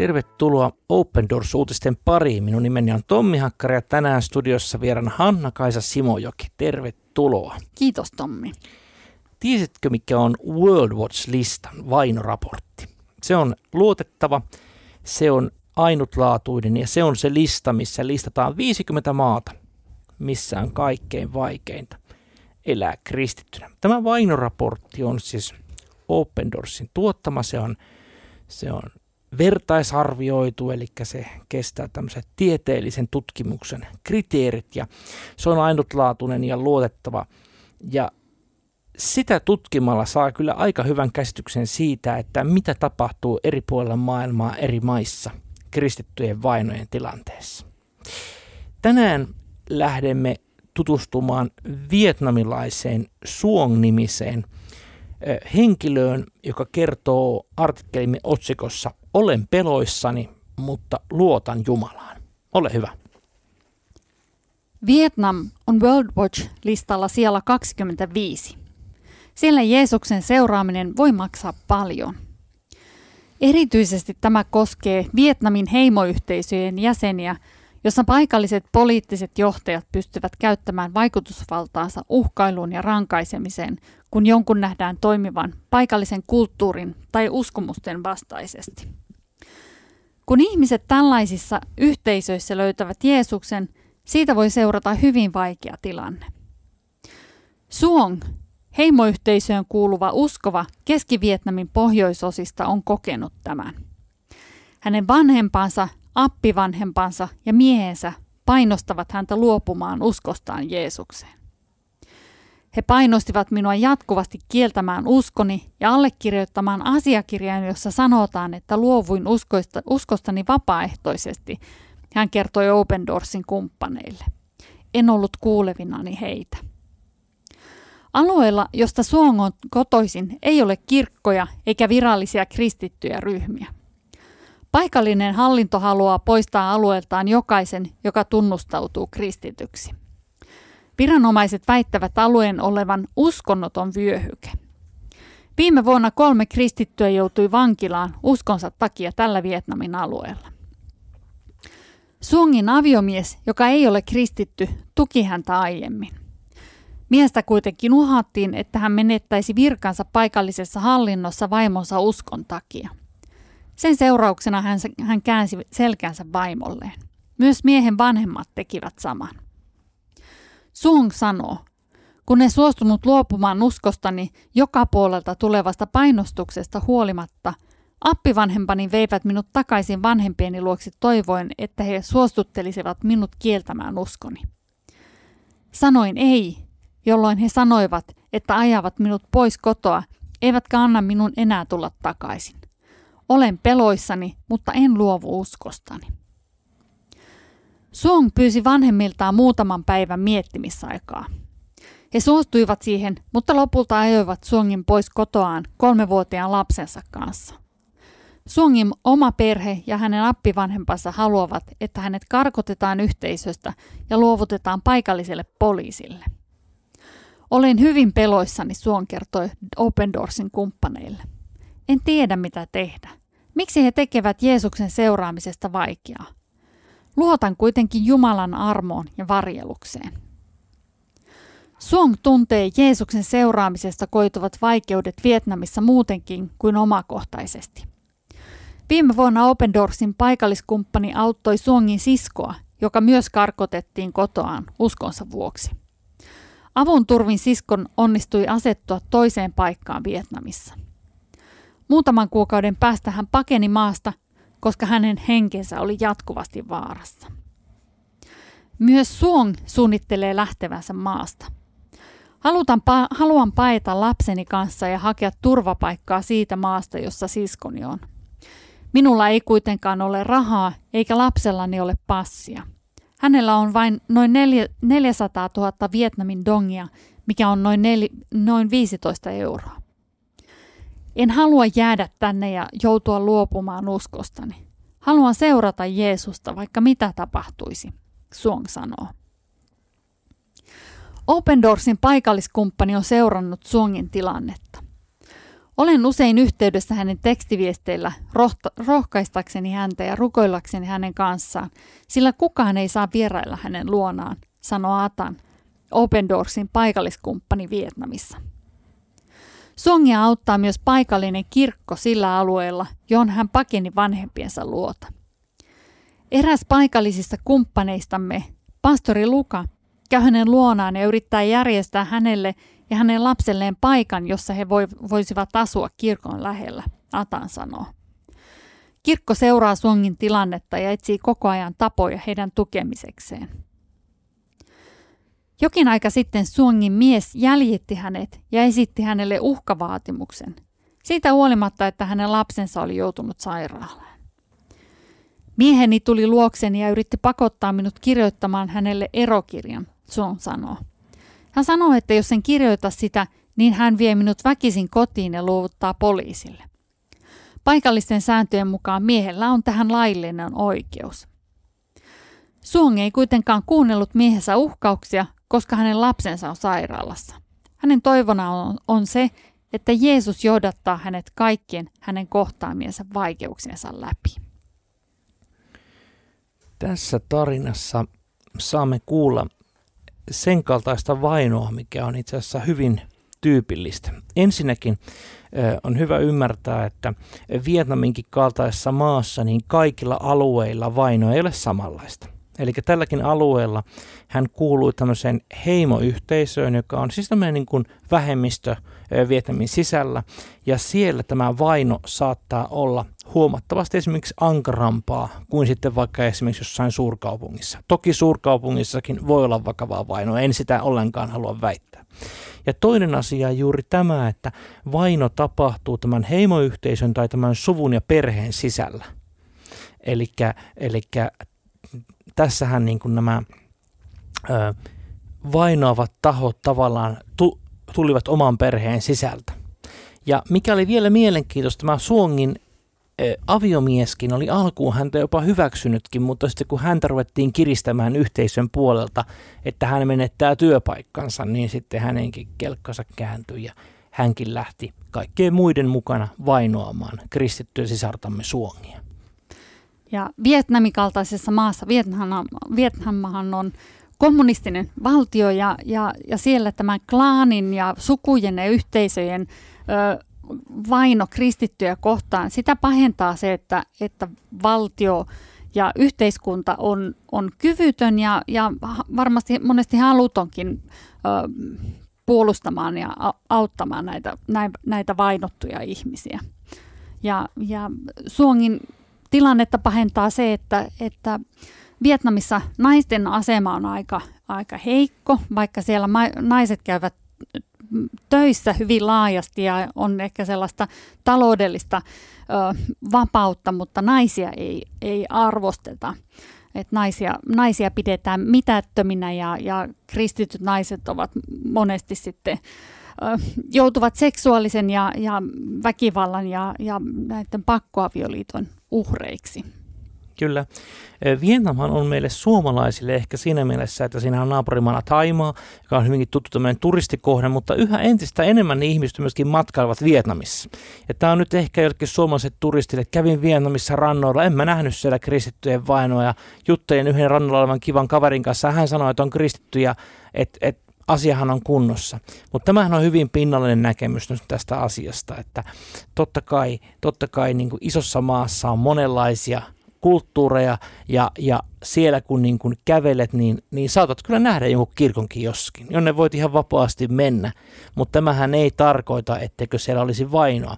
Tervetuloa Open Doors-uutisten pariin. Minun nimeni on Tommi Hakkari ja tänään studiossa vieraan Hanna-Kaisa Simojoki. Tervetuloa. Kiitos Tommi. Tiesitkö mikä on World Watch-listan vainoraportti? Se on luotettava, se on ainutlaatuinen ja se on se lista, missä listataan 50 maata, missä on kaikkein vaikeinta elää kristittynä. Tämä vainoraportti on siis Open Doorsin tuottama, se on, se on vertaisarvioitu, eli se kestää tämmöisen tieteellisen tutkimuksen kriteerit ja se on ainutlaatuinen ja luotettava. Ja sitä tutkimalla saa kyllä aika hyvän käsityksen siitä, että mitä tapahtuu eri puolilla maailmaa eri maissa kristittyjen vainojen tilanteessa. Tänään lähdemme tutustumaan vietnamilaiseen Suong-nimiseen henkilöön, joka kertoo artikkelimme otsikossa Olen peloissani, mutta luotan Jumalaan. Ole hyvä. Vietnam on World Watch-listalla siellä 25. Siellä Jeesuksen seuraaminen voi maksaa paljon. Erityisesti tämä koskee Vietnamin heimoyhteisöjen jäseniä, jossa paikalliset poliittiset johtajat pystyvät käyttämään vaikutusvaltaansa uhkailuun ja rankaisemiseen, kun jonkun nähdään toimivan paikallisen kulttuurin tai uskomusten vastaisesti. Kun ihmiset tällaisissa yhteisöissä löytävät Jeesuksen, siitä voi seurata hyvin vaikea tilanne. Suong, heimoyhteisöön kuuluva uskova Keski-Vietnamin pohjoisosista on kokenut tämän. Hänen vanhempansa, appivanhempansa ja miehensä painostavat häntä luopumaan uskostaan Jeesukseen. He painostivat minua jatkuvasti kieltämään uskoni ja allekirjoittamaan asiakirjan, jossa sanotaan, että luovuin uskoista, uskostani vapaaehtoisesti, hän kertoi Open Doorsin kumppaneille. En ollut kuulevinani heitä. Alueella, josta Suong on kotoisin, ei ole kirkkoja eikä virallisia kristittyjä ryhmiä. Paikallinen hallinto haluaa poistaa alueeltaan jokaisen, joka tunnustautuu kristityksi. Viranomaiset väittävät alueen olevan uskonnoton vyöhyke. Viime vuonna kolme kristittyä joutui vankilaan uskonsa takia tällä Vietnamin alueella. Suongin aviomies, joka ei ole kristitty, tuki häntä aiemmin. Miestä kuitenkin uhattiin, että hän menettäisi virkansa paikallisessa hallinnossa vaimonsa uskon takia. Sen seurauksena hän, hän käänsi selkänsä vaimolleen. Myös miehen vanhemmat tekivät saman. Sung sanoo, kun en suostunut luopumaan uskostani joka puolelta tulevasta painostuksesta huolimatta, appivanhempani veivät minut takaisin vanhempieni luoksi toivoen, että he suostuttelisivat minut kieltämään uskoni. Sanoin ei, jolloin he sanoivat, että ajavat minut pois kotoa, eivätkä anna minun enää tulla takaisin. Olen peloissani, mutta en luovu uskostani. Song pyysi vanhemmiltaan muutaman päivän miettimisaikaa. He suostuivat siihen, mutta lopulta ajoivat Suongin pois kotoaan kolmevuotiaan lapsensa kanssa. Suongin oma perhe ja hänen appivanhempansa haluavat, että hänet karkotetaan yhteisöstä ja luovutetaan paikalliselle poliisille. Olen hyvin peloissani, Suon kertoi Open Doorsin kumppaneille. En tiedä mitä tehdä. Miksi he tekevät Jeesuksen seuraamisesta vaikeaa? Luotan kuitenkin Jumalan armoon ja varjelukseen. Suong tuntee Jeesuksen seuraamisesta koituvat vaikeudet Vietnamissa muutenkin kuin omakohtaisesti. Viime vuonna Open Doorsin paikalliskumppani auttoi Suongin siskoa, joka myös karkotettiin kotoaan uskonsa vuoksi. Avun turvin siskon onnistui asettua toiseen paikkaan Vietnamissa. Muutaman kuukauden päästä hän pakeni maasta koska hänen henkensä oli jatkuvasti vaarassa. Myös Suong suunnittelee lähtevänsä maasta. Halutan pa- haluan paeta lapseni kanssa ja hakea turvapaikkaa siitä maasta, jossa siskoni on. Minulla ei kuitenkaan ole rahaa, eikä lapsellani ole passia. Hänellä on vain noin 400 000 Vietnamin dongia, mikä on noin, nel- noin 15 euroa. En halua jäädä tänne ja joutua luopumaan uskostani. Haluan seurata Jeesusta, vaikka mitä tapahtuisi, Suong sanoo. Open Doorsin paikalliskumppani on seurannut Suongin tilannetta. Olen usein yhteydessä hänen tekstiviesteillä rohta- rohkaistakseni häntä ja rukoillakseni hänen kanssaan, sillä kukaan ei saa vierailla hänen luonaan, sanoo Atan, Open Doorsin paikalliskumppani Vietnamissa. Songia auttaa myös paikallinen kirkko sillä alueella, johon hän pakeni vanhempiensa luota. Eräs paikallisista kumppaneistamme, pastori Luka, käy hänen luonaan ja yrittää järjestää hänelle ja hänen lapselleen paikan, jossa he voisivat asua kirkon lähellä, Atan sanoo. Kirkko seuraa Suongin tilannetta ja etsii koko ajan tapoja heidän tukemisekseen. Jokin aika sitten Suongin mies jäljitti hänet ja esitti hänelle uhkavaatimuksen, siitä huolimatta, että hänen lapsensa oli joutunut sairaalaan. Mieheni tuli luokseni ja yritti pakottaa minut kirjoittamaan hänelle erokirjan, Suong sanoo. Hän sanoi, että jos en kirjoita sitä, niin hän vie minut väkisin kotiin ja luovuttaa poliisille. Paikallisten sääntöjen mukaan miehellä on tähän laillinen oikeus. Suong ei kuitenkaan kuunnellut miehensä uhkauksia, koska hänen lapsensa on sairaalassa. Hänen toivona on, on se, että Jeesus johdattaa hänet kaikkien hänen kohtaamiensa vaikeuksiensa läpi. Tässä tarinassa saamme kuulla sen kaltaista vainoa, mikä on itse asiassa hyvin tyypillistä. Ensinnäkin on hyvä ymmärtää, että Vietnaminkin kaltaisessa maassa niin kaikilla alueilla vaino ei ole samanlaista. Eli tälläkin alueella hän kuului tämmöiseen heimoyhteisöön, joka on siis tämmöinen niin kuin vähemmistö Vietnamin sisällä. Ja siellä tämä vaino saattaa olla huomattavasti esimerkiksi ankarampaa kuin sitten vaikka esimerkiksi jossain suurkaupungissa. Toki suurkaupungissakin voi olla vakavaa vainoa, en sitä ollenkaan halua väittää. Ja toinen asia on juuri tämä, että vaino tapahtuu tämän heimoyhteisön tai tämän suvun ja perheen sisällä. Eli tässähän niin kuin nämä ö, vainoavat tahot tavallaan tu, tulivat oman perheen sisältä. Ja mikä oli vielä mielenkiintoista, tämä Suongin ö, aviomieskin oli alkuun häntä jopa hyväksynytkin, mutta sitten kun häntä ruvettiin kiristämään yhteisön puolelta, että hän menettää työpaikkansa, niin sitten hänenkin kelkkansa kääntyi ja hänkin lähti kaikkien muiden mukana vainoamaan kristittyä sisartamme Suongia. Ja Vietnamin kaltaisessa maassa, Vietnam, on kommunistinen valtio ja, ja, ja siellä tämän klaanin ja sukujen ja yhteisöjen ö, vaino kristittyjä kohtaan, sitä pahentaa se, että, että valtio ja yhteiskunta on, on kyvytön ja, ja varmasti monesti halutonkin ö, puolustamaan ja auttamaan näitä, näitä vainottuja ihmisiä. Ja, ja Suongin tilannetta pahentaa se, että, että Vietnamissa naisten asema on aika, aika heikko, vaikka siellä ma- naiset käyvät töissä hyvin laajasti ja on ehkä sellaista taloudellista ö, vapautta, mutta naisia ei, ei arvosteta. Et naisia, naisia pidetään mitättöminä ja, ja kristityt naiset ovat monesti sitten joutuvat seksuaalisen ja, ja väkivallan ja, ja näiden pakkoavioliiton uhreiksi. Kyllä. Vietnamhan on meille suomalaisille ehkä siinä mielessä, että siinä on naapurimaana Taimaa, joka on hyvinkin tuttu tämmöinen turistikohde, mutta yhä entistä enemmän niin ihmiset myöskin matkailevat Vietnamissa. Ja tämä on nyt ehkä jollekin suomalaiset turistille. Kävin Vietnamissa rannoilla, en mä nähnyt siellä kristittyjen vainoa ja juttelin yhden rannalla olevan kivan kaverin kanssa. Hän sanoi, että on kristittyjä, että, että asiahan on kunnossa. Mutta tämähän on hyvin pinnallinen näkemys tästä asiasta, että totta kai, totta kai niin kuin isossa maassa on monenlaisia kulttuureja ja, ja siellä kun niin kuin kävelet, niin, niin saatat kyllä nähdä jonkun kirkonkin joskin, jonne voit ihan vapaasti mennä, mutta tämähän ei tarkoita, etteikö siellä olisi vainoa.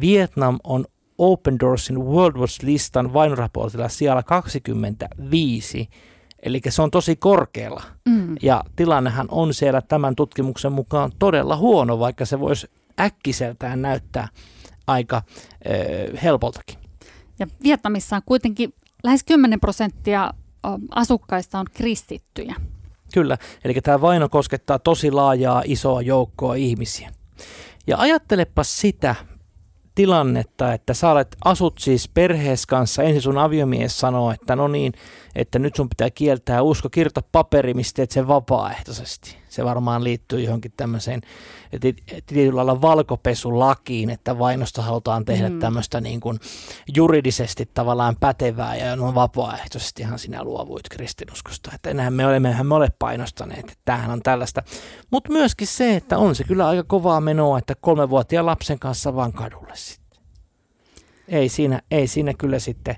Vietnam on Open Doorsin World Watch-listan vainoraportilla siellä 25 Eli se on tosi korkealla. Mm. Ja tilannehan on siellä tämän tutkimuksen mukaan todella huono, vaikka se voisi äkkiseltään näyttää aika äh, helpoltakin. Ja Vietnamissa on kuitenkin lähes 10 prosenttia asukkaista on kristittyjä. Kyllä, eli tämä vaino koskettaa tosi laajaa, isoa joukkoa ihmisiä. Ja ajattelepa sitä, tilannetta, että sä olet, asut siis perhees kanssa, ensin sun aviomies sanoo, että no niin, että nyt sun pitää kieltää usko, kirjoita paperi, mistä teet sen vapaaehtoisesti. Se varmaan liittyy johonkin tämmöiseen tietyllä lailla valkopesulakiin, että vainosta halutaan tehdä mm. tämmöistä niin kuin juridisesti tavallaan pätevää ja no vapaaehtoisestihan sinä luovuit kristinuskosta. Että enää me olemme, me ole painostaneet, että tämähän on tällaista. Mutta myöskin se, että on se kyllä aika kovaa menoa, että kolmevuotiaan lapsen kanssa vaan kadulle sitten. Ei siinä, ei siinä kyllä sitten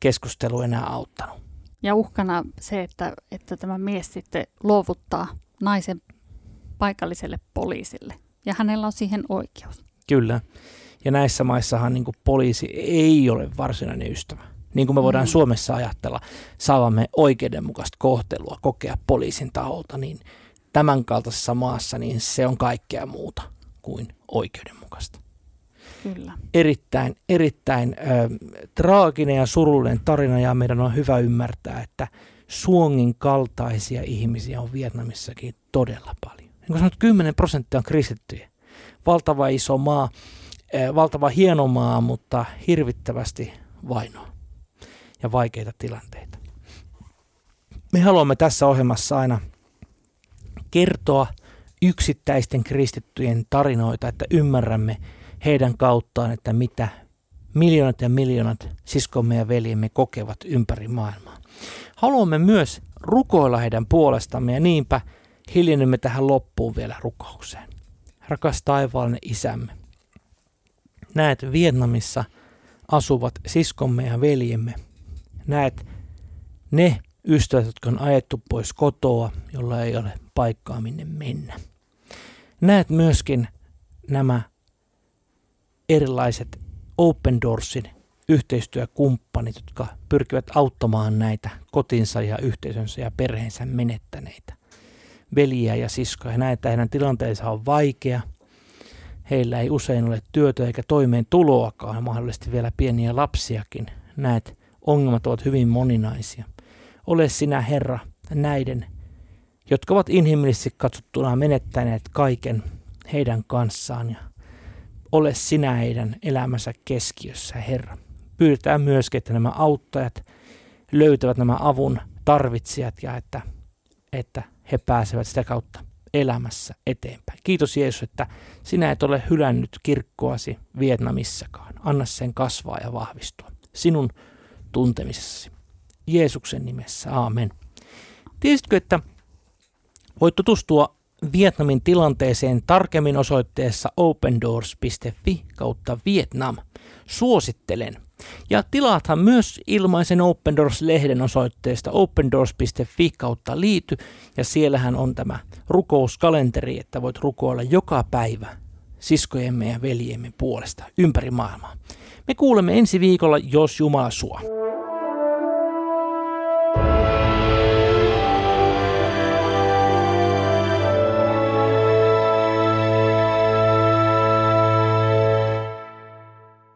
keskustelu enää auttanut. Ja uhkana se, että, että tämä mies sitten luovuttaa naisen paikalliselle poliisille. Ja hänellä on siihen oikeus. Kyllä. Ja näissä maissahan niin poliisi ei ole varsinainen ystävä. Niin kuin me voidaan mm. Suomessa ajatella, saavamme oikeudenmukaista kohtelua kokea poliisin taholta, niin tämän kaltaisessa maassa niin se on kaikkea muuta kuin oikeudenmukaista. Kyllä. Erittäin, erittäin äh, traaginen ja surullinen tarina ja meidän on hyvä ymmärtää, että Suongin kaltaisia ihmisiä on Vietnamissakin todella paljon. Niin kuin sanot, 10 prosenttia on kristittyjä. Valtava iso maa, äh, valtava hieno maa, mutta hirvittävästi vainoa ja vaikeita tilanteita. Me haluamme tässä ohjelmassa aina kertoa yksittäisten kristittyjen tarinoita, että ymmärrämme, heidän kauttaan, että mitä miljoonat ja miljoonat siskomme ja veljemme kokevat ympäri maailmaa. Haluamme myös rukoilla heidän puolestamme ja niinpä hiljennymme tähän loppuun vielä rukoukseen. Rakas taivaallinen isämme, näet Vietnamissa asuvat siskomme ja veljemme. Näet ne ystävät, jotka on ajettu pois kotoa, jolla ei ole paikkaa minne mennä. Näet myöskin nämä erilaiset Open Doorsin yhteistyökumppanit, jotka pyrkivät auttamaan näitä kotinsa ja yhteisönsä ja perheensä menettäneitä veliä ja siskoja. Näitä heidän tilanteensa on vaikea. Heillä ei usein ole työtä eikä toimeen tuloakaan, mahdollisesti vielä pieniä lapsiakin. Näet, ongelmat ovat hyvin moninaisia. Ole sinä Herra näiden, jotka ovat inhimillisesti katsottuna menettäneet kaiken heidän kanssaan ja ole sinä heidän elämänsä keskiössä, Herra. Pyydetään myöskin, että nämä auttajat löytävät nämä avun tarvitsijat ja että, että he pääsevät sitä kautta elämässä eteenpäin. Kiitos Jeesus, että sinä et ole hylännyt kirkkoasi Vietnamissakaan. Anna sen kasvaa ja vahvistua sinun tuntemisessasi. Jeesuksen nimessä, aamen. Tiesitkö, että voit tutustua Vietnamin tilanteeseen tarkemmin osoitteessa opendoors.fi kautta Vietnam. Suosittelen. Ja tilaathan myös ilmaisen Open Doors-lehden osoitteesta opendoors.fi kautta liity, ja siellähän on tämä rukouskalenteri, että voit rukoilla joka päivä siskojemme ja veljemme puolesta ympäri maailmaa. Me kuulemme ensi viikolla, jos Jumala suo.